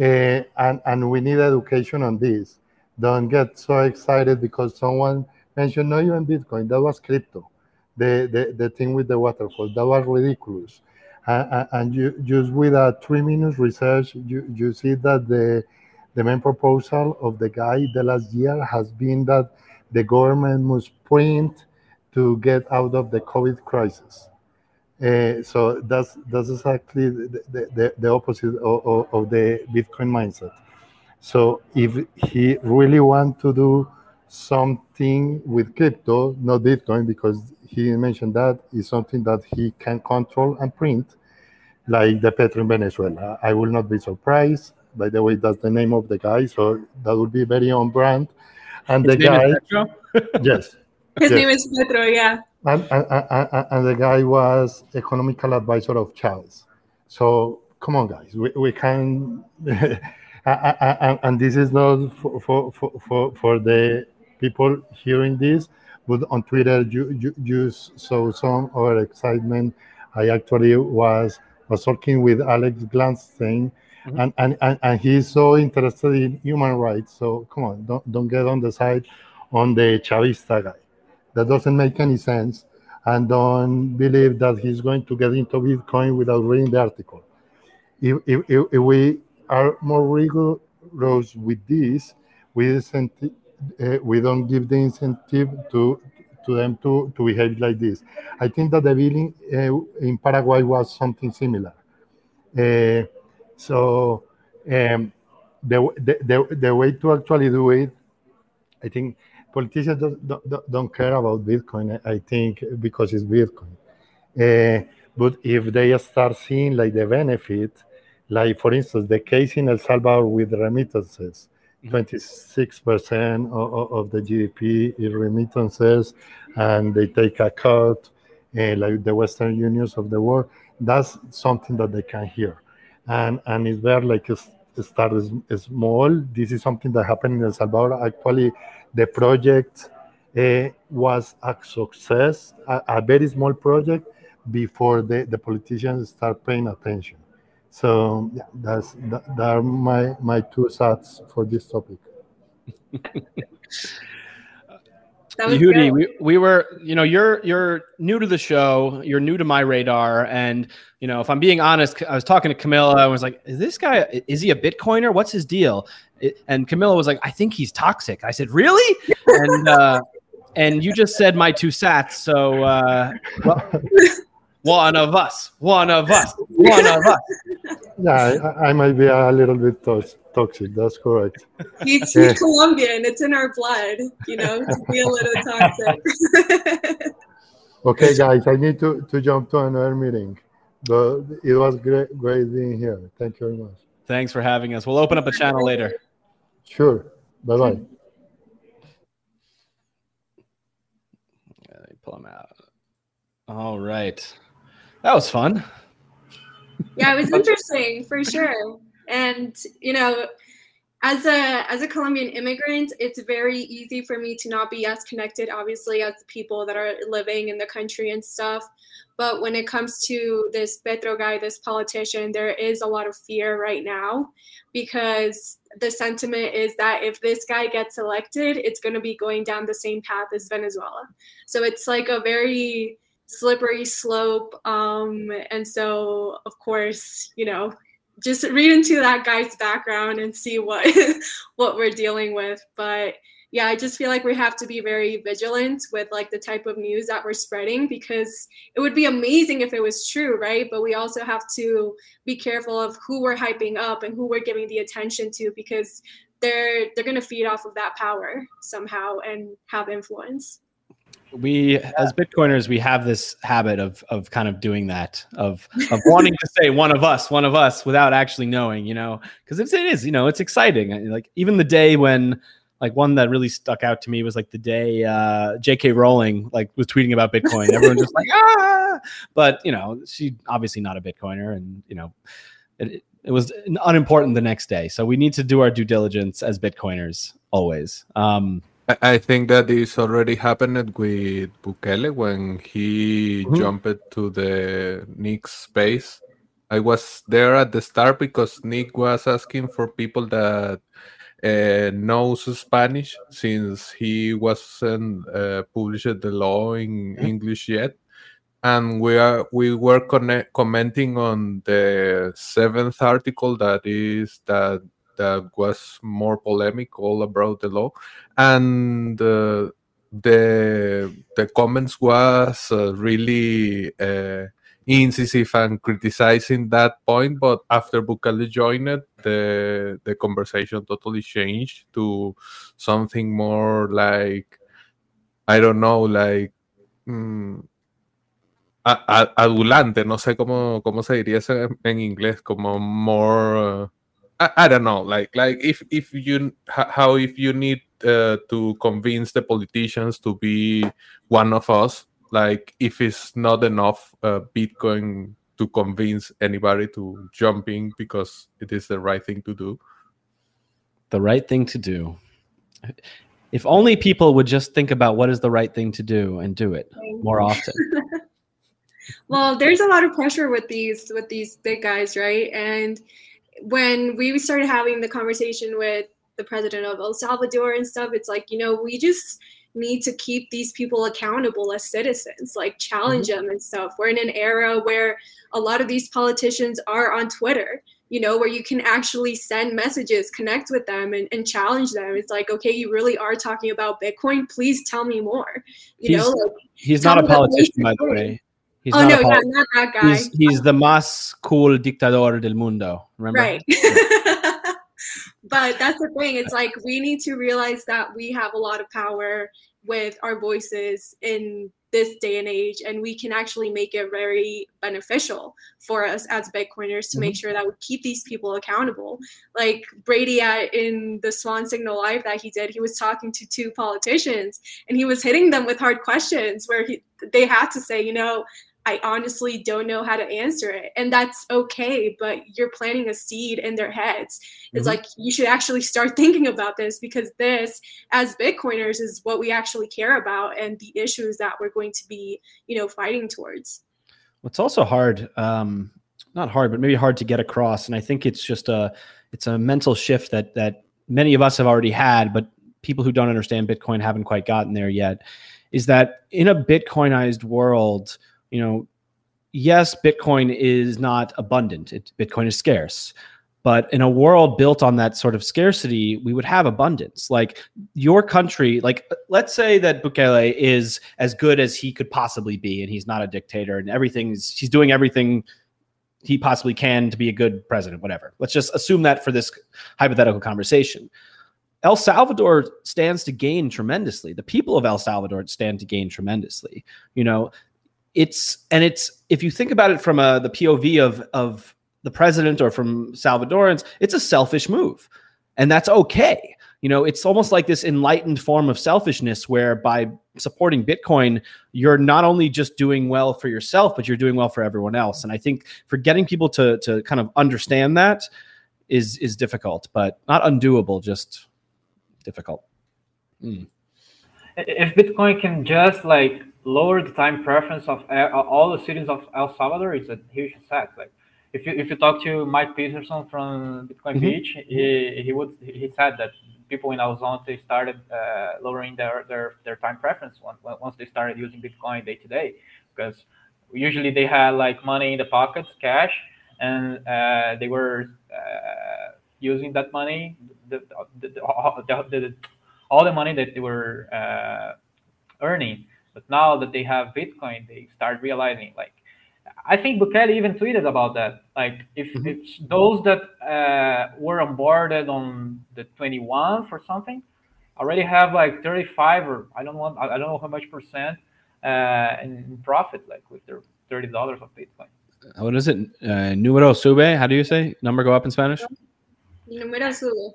uh, and and we need education on this. Don't get so excited because someone mentioned no even Bitcoin. That was crypto the, the, the thing with the waterfall. That was ridiculous. Uh, and you just with a three minutes research, you, you see that the the main proposal of the guy the last year has been that the government must print to get out of the COVID crisis. Uh, so that's that's exactly the, the, the opposite of, of, of, the Bitcoin mindset. So if he really want to do something with crypto, not Bitcoin, because he mentioned that is something that he can control and print, like the Petro in Venezuela. I will not be surprised. By the way, that's the name of the guy, so that would be very on brand. And His the guy, yes, his yes. name is Petro, yeah. And, and, and, and, the guy was economical advisor of Chávez. So come on, guys, we, we can. and, this is not for, for, for, for the people hearing this but on Twitter, you, you, you saw some our excitement. I actually was was talking with Alex Gladstein, mm-hmm. and, and, and, and he's so interested in human rights. So come on, don't, don't get on the side on the Chavista guy. That doesn't make any sense. And don't believe that he's going to get into Bitcoin without reading the article. If, if, if we are more rigorous with this, we uh, we don't give the incentive to to them to, to behave like this. I think that the billing uh, in Paraguay was something similar. Uh, so um, the, the, the, the way to actually do it, I think politicians don't, don't, don't care about Bitcoin, I think, because it's Bitcoin. Uh, but if they start seeing like the benefit, like for instance, the case in El Salvador with remittances, 26% mm-hmm. of, of the GDP is remittances, and they take a cut, uh, like the Western unions of the world. That's something that they can hear, and and it's there like it start small. This is something that happened in El Salvador. Actually, the project uh, was a success, a, a, very small project before the, the politicians start paying attention. So yeah, that's that, that are my my two thoughts for this topic. Jehudi, we, we were, you know, you're you're new to the show, you're new to my radar, and you know, if I'm being honest, I was talking to Camilla. I was like, "Is this guy? Is he a Bitcoiner? What's his deal?" and Camilla was like, "I think he's toxic." I said, "Really?" and uh, and you just said my two sats. So, uh, well, one of us, one of us, one of us. Yeah, I, I might be a little bit toxic. That's correct. He's, he's Colombian. It's in our blood, you know, to be a little toxic. okay, guys, I need to, to jump to another meeting. But it was great, great being here. Thank you very much. Thanks for having us. We'll open up a channel later. Sure. Bye bye. Yeah, pull them out. All right. That was fun. Yeah, it was interesting for sure. And you know, as a as a Colombian immigrant, it's very easy for me to not be as connected, obviously, as the people that are living in the country and stuff. But when it comes to this Petro guy, this politician, there is a lot of fear right now because the sentiment is that if this guy gets elected, it's going to be going down the same path as Venezuela. So it's like a very slippery slope. Um, and so, of course, you know, just read into that guy's background and see what what we're dealing with. But yeah, I just feel like we have to be very vigilant with like the type of news that we're spreading because it would be amazing if it was true, right? But we also have to be careful of who we're hyping up and who we're giving the attention to because they're they're going to feed off of that power somehow and have influence we as bitcoiners we have this habit of of kind of doing that of of wanting to say one of us one of us without actually knowing you know because it is you know it's exciting like even the day when like one that really stuck out to me was like the day uh, J.K. Rowling like was tweeting about Bitcoin. Everyone just like ah, but you know she obviously not a Bitcoiner, and you know it, it was unimportant the next day. So we need to do our due diligence as Bitcoiners always. Um, I think that that is already happened with Bukele when he mm-hmm. jumped to the Nick space. I was there at the start because Nick was asking for people that uh, knows Spanish since he wasn't uh, published the law in mm-hmm. English yet. And we are we were connect, commenting on the seventh article that is that that was more polemic all about the law. And uh, the the comments was uh, really uh, incisive and criticizing that point. But after Bukele joined the the conversation totally changed to something more like I don't know like mm, adulante, no sé cómo, cómo se diría eso en inglés, como more I, I don't know like like if if you how if you need uh, to convince the politicians to be one of us like if it's not enough uh, bitcoin to convince anybody to jump in because it is the right thing to do. The right thing to do. If only people would just think about what is the right thing to do and do it more often. Well there's a lot of pressure with these with these big guys right? And when we started having the conversation with the president of El Salvador and stuff, it's like, you know, we just need to keep these people accountable as citizens, like challenge mm-hmm. them and stuff. We're in an era where a lot of these politicians are on Twitter, you know, where you can actually send messages, connect with them, and, and challenge them. It's like, okay, you really are talking about Bitcoin. Please tell me more. You he's, know, like, he's not a politician, by the way. He's oh no, yeah, not that guy. He's, he's the más cool dictador del mundo. Remember? right. but that's the thing. It's like we need to realize that we have a lot of power with our voices in this day and age, and we can actually make it very beneficial for us as Bitcoiners to make mm-hmm. sure that we keep these people accountable. Like Brady at, in the Swan Signal Live that he did, he was talking to two politicians and he was hitting them with hard questions where he, they had to say, you know, I honestly don't know how to answer it. And that's okay, but you're planting a seed in their heads. It's Mhm. like you should actually start thinking about this because this, as Bitcoiners, is what we actually care about and the issues that we're going to be, you know, fighting towards. It's also hard, um, not hard, but maybe hard to get across. And I think it's just a it's a mental shift that that many of us have already had, but people who don't understand Bitcoin haven't quite gotten there yet. Is that in a Bitcoinized world, you know, yes, Bitcoin is not abundant. It, Bitcoin is scarce. But in a world built on that sort of scarcity, we would have abundance. Like your country, like let's say that Bukele is as good as he could possibly be, and he's not a dictator, and everything's he's doing everything he possibly can to be a good president, whatever. Let's just assume that for this hypothetical conversation. El Salvador stands to gain tremendously. The people of El Salvador stand to gain tremendously. You know, it's and it's if you think about it from a the POV of of the president or from Salvadorans, it's a selfish move, and that's okay. You know, it's almost like this enlightened form of selfishness where by supporting Bitcoin, you're not only just doing well for yourself, but you're doing well for everyone else. And I think for getting people to to kind of understand that is is difficult, but not undoable, just difficult. Mm. If Bitcoin can just like lower the time preference of uh, all the citizens of El Salvador, is a huge success. Like if you if you talk to Mike Peterson from Bitcoin Mhm. Beach, he he would he said that people in El Zonte started uh, lowering their, their their time preference once once they started using Bitcoin day to day because usually they had like money in the pockets, cash, and uh, they were uh, using that money, the, the, the, the, the, all the money that they were uh, earning. But now that they have Bitcoin, they start realizing like I think Bukele even tweeted about that. Like if Mhm. it's those that uh, were onboarded on the 21th or something already have like 35 or I don't want I I don't know how much percent uh, in, in profit like with their thirty dollars of Bitcoin. What is it? Uh, numero sube. How do you say number go up in Spanish? Número sube.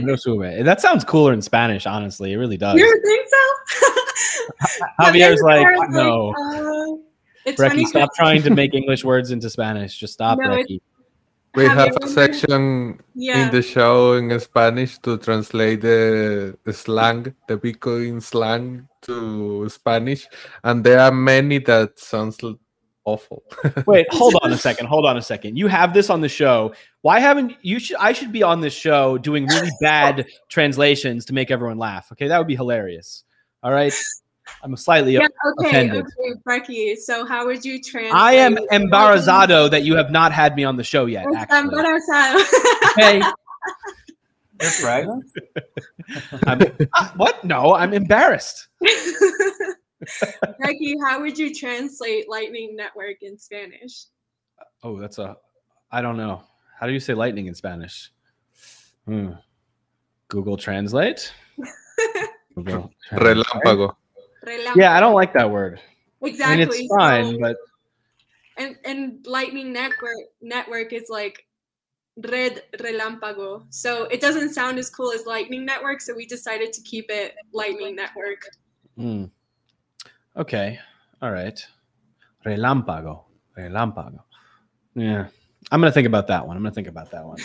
Numero sube. That sounds cooler in Spanish. Honestly, it really does. You think so? Javier's But then like, no. uh, it's Recky, funny stop 'cause- trying to make English words into Spanish. Just stop, No, it's- Recky. We Have have a section Yeah. in the show in Spanish to translate the, the slang, the Bitcoin slang to Spanish, and there are many that sounds awful. Wait, hold on a second. Hold on a second. You have this on the show. Why haven't you? Should I should be on this show doing really bad translations to make everyone laugh? Okay, that would be hilarious. All right, I'm slightly. yeah, okay, offended. okay, Becky. So how would you translate? I am lightning- embarazado that you have not had me on the show yet. Está Actually, embarazado. okay. That's right. I'm, uh, what? No, I'm embarrassed. Becky, how would you translate Lightning Network in Spanish? Oh, that's a. I don't know. How do you say lightning in Spanish? Hmm. Google Translate. Google Translate. Relámpago. Yeah, I don't like that word. Exactly. I mean, it's fine, so- but and and Lightning Network network is like Red Relámpago. So it doesn't sound as cool as Lightning Network, so we decided to keep it Lightning Network. Hmm. Okay. All right. Relámpago. Relámpago. Yeah. I'm going to think about that one. I'm going to think about that one.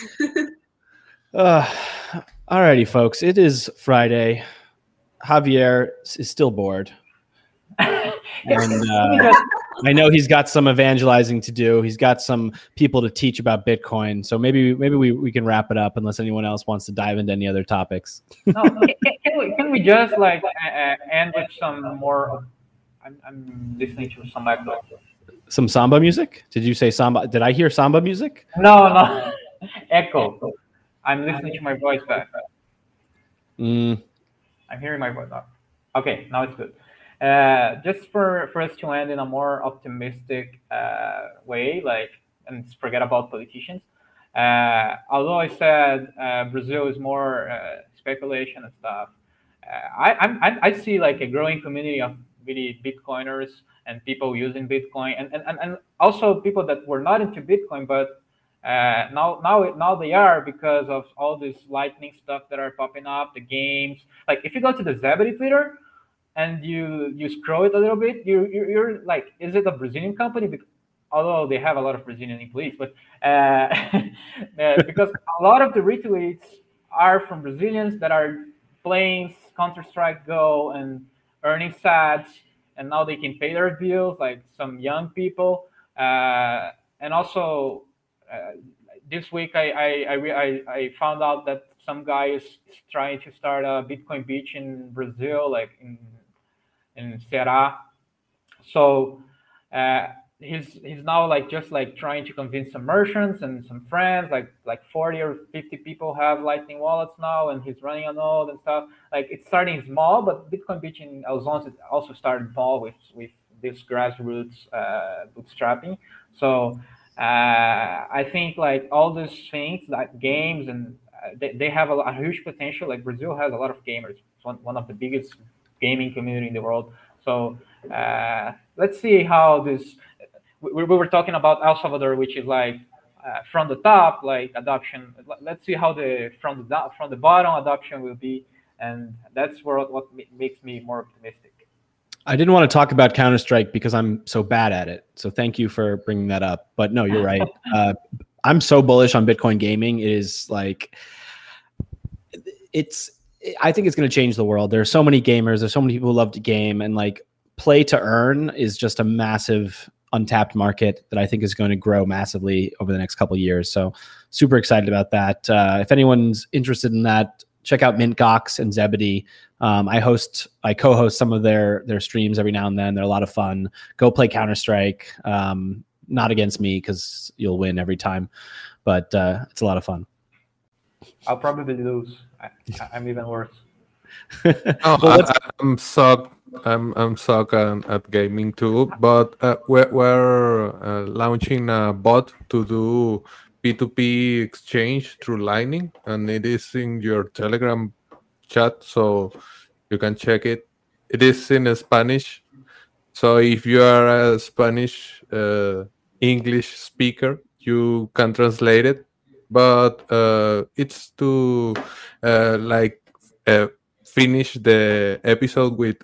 uh, all righty, folks. It is Friday. Javier is still bored. And uh, I know he's got some evangelizing to do. He's got some people to teach about Bitcoin. So maybe maybe we, we can wrap it up unless anyone else wants to dive into any other topics. no, can, can we can we just like uh, uh, end with some more? I'm, I'm listening to some echo. Some samba music? Did you say samba? Did I hear samba music? No, no, echo. I'm listening to my voice back. Mm, I'm hearing my voice now. Okay, now it's good. uh, just for, for us to end in a more optimistic uh, way, like, and forget about politicians. Uh, although I said uh, Brazil is more uh, speculation and stuff, uh, I, I, I see like a growing community of really Bitcoiners and people using Bitcoin, and, and, and also people that were not into Bitcoin, but uh, now now now they are because of all this lightning stuff that are popping up, the games. Like if you go to the Zebedee Twitter and you you scroll it a little bit, you you're, you're like, is it a Brazilian company? Because, although they have a lot of Brazilian employees, but uh, because a lot of the retweets are from Brazilians that are playing Counter Strike Go and earning sats, and now they can pay their bills, like some young people. Uh, and also, uh, this week I I, I I found out that some guy is trying to start a Bitcoin beach in Brazil, like in in Ceará. So uh, he's he's now like just like trying to convince some merchants and some friends like like 40 or 50 people have lightning wallets now and he's running a node and stuff like it's starting small but bitcoin beach in el zonte also started small with with this grassroots uh, bootstrapping so uh, i think like all these things like games and uh, they, they have a, a, huge potential like brazil has a lot of gamers it's one, one of the biggest gaming community in the world so uh, let's see how this we, we were talking about El Salvador, which is like uh, from the top, like adoption. Let's see how the from the from the bottom adoption will be, and that's where what makes me more optimistic. I didn't want to talk about Counter Strike because I'm so bad at it. So thank you for bringing that up. But no, you're right. Uh, I'm so bullish on Bitcoin gaming. It is like it's. I think it's going to change the world. There are so many gamers. There's so many people who love to game, and like play to earn is just a massive untapped market that I think is going to grow massively over the next couple years. So super excited about that. Uh, if anyone's interested in that, check out Mint Gox and Zebedee. Um, I host, I co-host some of their their streams every now and then. They're a lot of fun. Go play Counter Strike. Um, not against me because you'll win every time, but uh, it's a lot of fun. I'll probably lose. I, am even worse. oh, I, am so I'm I'm suck at gaming too, but uh, we're, we're uh, launching a bot to do P2P exchange through Lightning, and it is in your Telegram chat, so you can check it. It is in Spanish, so if you are a Spanish uh, English speaker, you can translate it. But uh, it's to uh, like uh, finish the episode with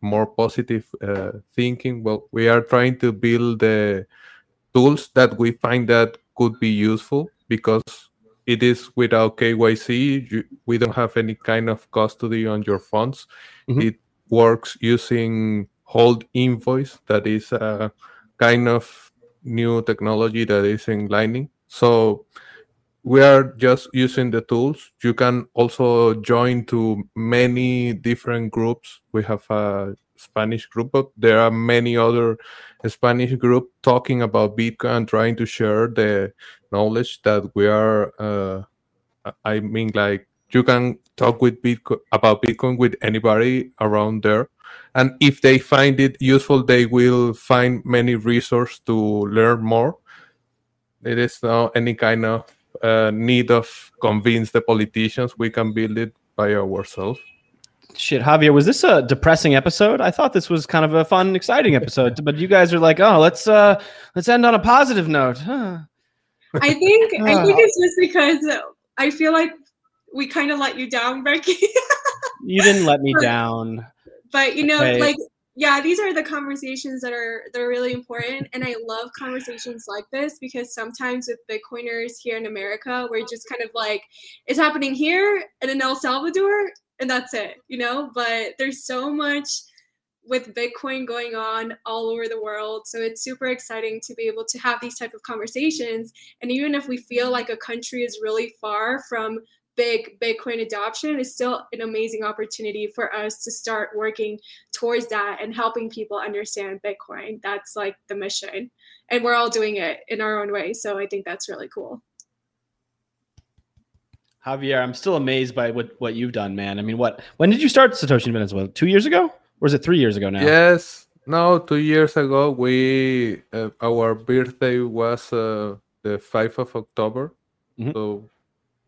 more positive uh, thinking. Well, we are trying to build the tools that we find that could be useful because it is without KYC. You, we don't have any kind of custody on your funds. Mm-hmm. It works using hold invoice that is a kind of new technology that is in Lightning. So we are just using the tools you can also join to many different groups we have a spanish group but there are many other spanish group talking about bitcoin and trying to share the knowledge that we are uh, i mean like you can talk with bitcoin about bitcoin with anybody around there and if they find it useful they will find many resources to learn more it is not any kind of uh, need of convince the politicians. We can build it by ourselves. Shit, Javier, was this a depressing episode? I thought this was kind of a fun, exciting episode, but you guys are like, oh, let's uh, let's end on a positive note. Huh. I think I think it's just because I feel like we kind of let you down, Becky. you didn't let me down. But you know, okay. like yeah these are the conversations that are they're really important and i love conversations like this because sometimes with bitcoiners here in america we're just kind of like it's happening here and in el salvador and that's it you know but there's so much with bitcoin going on all over the world so it's super exciting to be able to have these type of conversations and even if we feel like a country is really far from big Bitcoin adoption it's still an amazing opportunity for us to start working towards that and helping people understand Bitcoin. That's like the mission. And we're all doing it in our own way. So I think that's really cool. Javier, I'm still amazed by what, what you've done, man. I mean, what when did you start Satoshi in Venezuela? Two years ago? Or is it three years ago now? Yes. No, two years ago, we uh, our birthday was uh, the 5th of October. Mhm. So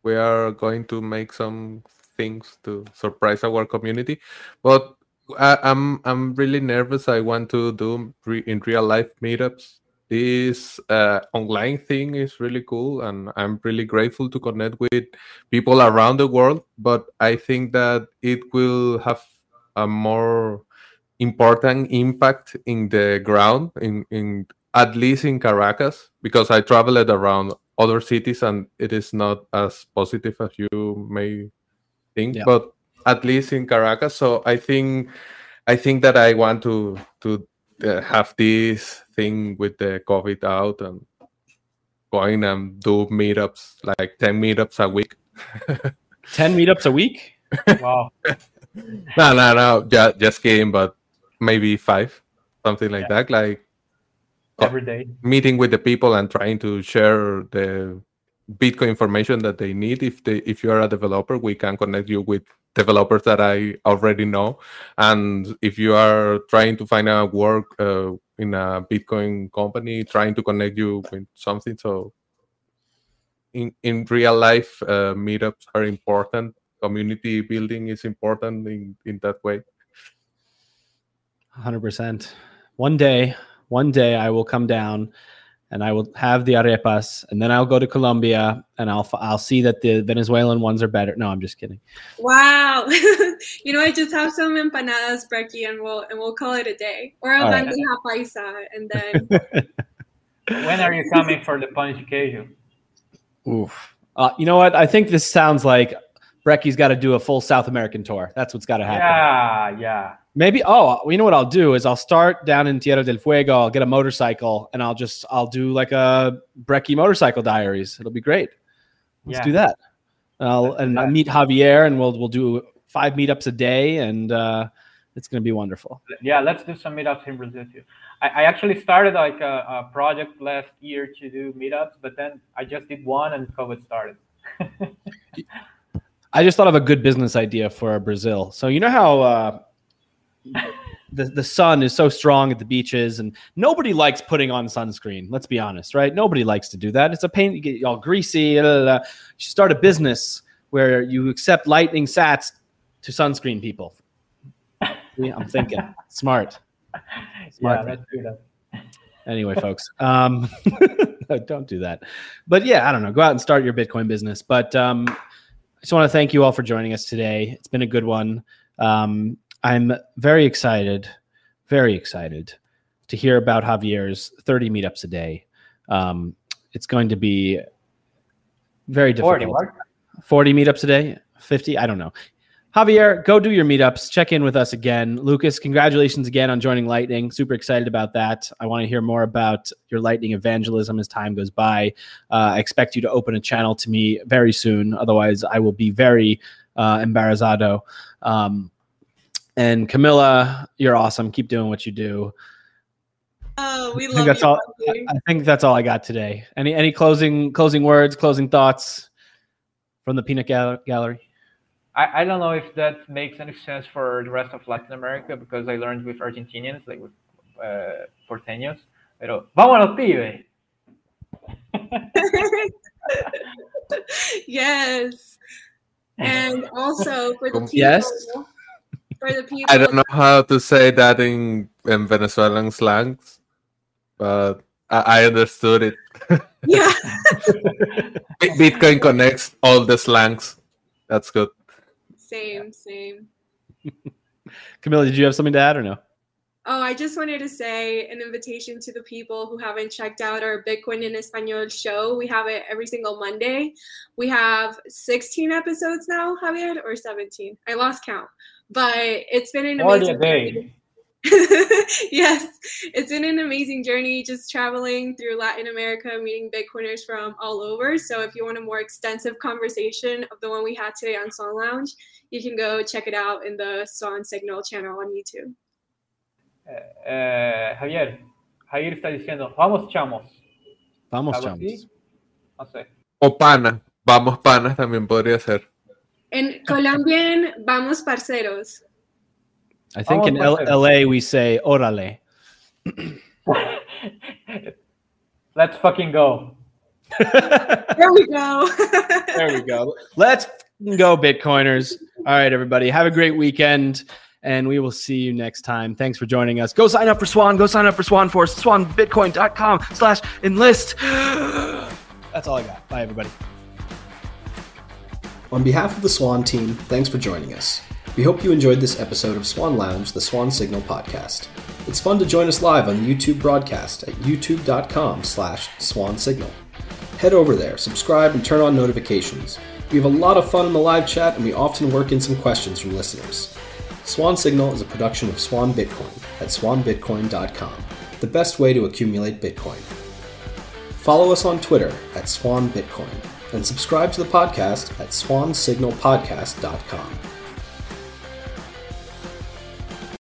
we are going to make some things to surprise our community. But I, I'm I'm really nervous. I want to do re- in real life meetups. This uh, online thing is really cool, and I'm really grateful to connect with people around the world. But I think that it will have a more important impact in the ground in in at least in Caracas because I traveled around other cities and it is not as positive as you may think Yeah. but at least in Caracas so I think I think that I want to to uh, have this thing with the COVID out and going and do meetups like 10 meetups a week 10 meetups a week? Wow. no no no just, just kidding but maybe five something like that like Every day. meeting with the people and trying to share the Bitcoin information that they need. If they if you are a developer, we can connect you with developers that I already know. And if you are trying to find a work uh, in a Bitcoin company, trying to connect you with something. So in in real life, uh, meetups are important. Community building is important in in that way. 100%. One day, one day I will come down and I will have the arepas and then I'll go to Colombia and I'll f- I'll see that the Venezuelan ones are better. No, I'm just kidding. Wow. you know, I just have some empanadas, Brekkie, and we'll and we'll call it a day. Or a All right. bandeja paisa, and then When are you coming for the punch occasion? Oof. Uh, you know what? I think this sounds like Brekkie's got to do a full South American tour. That's what's got to happen. Yeah, yeah. Maybe. Oh, you know what I'll do is I'll start down in Tierra del Fuego. I'll get a motorcycle and I'll just I'll do like a Brekkie motorcycle diaries. It'll be great. Let's Yeah. do that. And I'll and I'll meet Javier and we'll we'll do five meetups a day and uh, it's gonna be wonderful. Yeah, let's do some meetups in Brazil too. I, I actually started like a, a project last year to do meetups, but then I just did one and COVID started. I just thought of a good business idea for Brazil. So you know how uh, the the sun is so strong at the beaches, and nobody likes putting on sunscreen. Let's be honest, right? Nobody likes to do that. It's a pain. You get all greasy. da, da, da. You start a business where you accept lightning sats to sunscreen people. See, I'm thinking smart. Smart. let's do that. Anyway, folks, um, no, don't do that. But yeah, I don't know. Go out and start your Bitcoin business. But um, I just want to thank you all for joining us today. It's been a good one. Um, I'm very excited, very excited to hear about Javier's 30 meetups a day. Um, it's going to be very difficult. 40, 40 meetups a day? 50 i don't know. Javier go do your meetups. Check in with us again. Lucas congratulations again on joining lightning. Super excited about that. I want to hear more about your lightning evangelism as time goes by. Uh, i expect you to open a channel to me very soon. Otherwise i will be very uh, embarazado um, and camilla you're awesome keep doing what you do oh, we I think love that's you. all. Bucky. I think that's all I got today. Any any closing closing words, closing thoughts from the peanut Gal- gallery? I, I don't know if that makes any sense for the rest of Latin America because I learned with Argentinians, like with uh, porteños. Pero, vámonos, pibe. yes. And also for the people, Yes. For the people, I don't know how to say that in, in Venezuelan slangs, but I, I understood it. Yeah, Bitcoin connects all the slangs. That's good. same, same. Camilla, did you have something to add or no? Oh, I just wanted to say an invitation to the people who haven't checked out our Bitcoin in Espanol show. We have it every single Monday. We have 16 episodes now, Javier, or 17. I lost count, but it's been an amazing journey. yes, it's been an amazing journey just traveling through Latin America, meeting Bitcoiners from all over. So if you want a more extensive conversation of the one we had today on Swan Lounge, you can go check it out in the Swan Signal channel on YouTube. Eh, Javier, Javier está diciendo, vamos, chamos. Vamos, chamos. No sé. O pana. Vamos panas también podría ser. En Colombian, vamos parceros. I think in L- LA we say orale. Let's fucking go. there we go. there we go. Let's go, Bitcoiners. All right, everybody. Have a great weekend. And we will see you next time. Thanks for joining us. Go sign up for Swan. Go sign up for Swan Force. SwanBitcoin.com slash enlist. That's all I got. Bye, everybody. On behalf of the Swan team, thanks for joining us. We hope you enjoyed this episode of Swan Lounge, the Swan Signal podcast. It's fun to join us live on the YouTube broadcast at youtube.com slash swansignal. Head over there, subscribe, and turn on notifications. We have a lot of fun in the live chat, and we often work in some questions from listeners. Swan Signal is a production of Swan Bitcoin at swanbitcoin.com, the best way to accumulate Bitcoin. Follow us on Twitter at Swan Bitcoin and subscribe to the podcast at swansignalpodcast.com.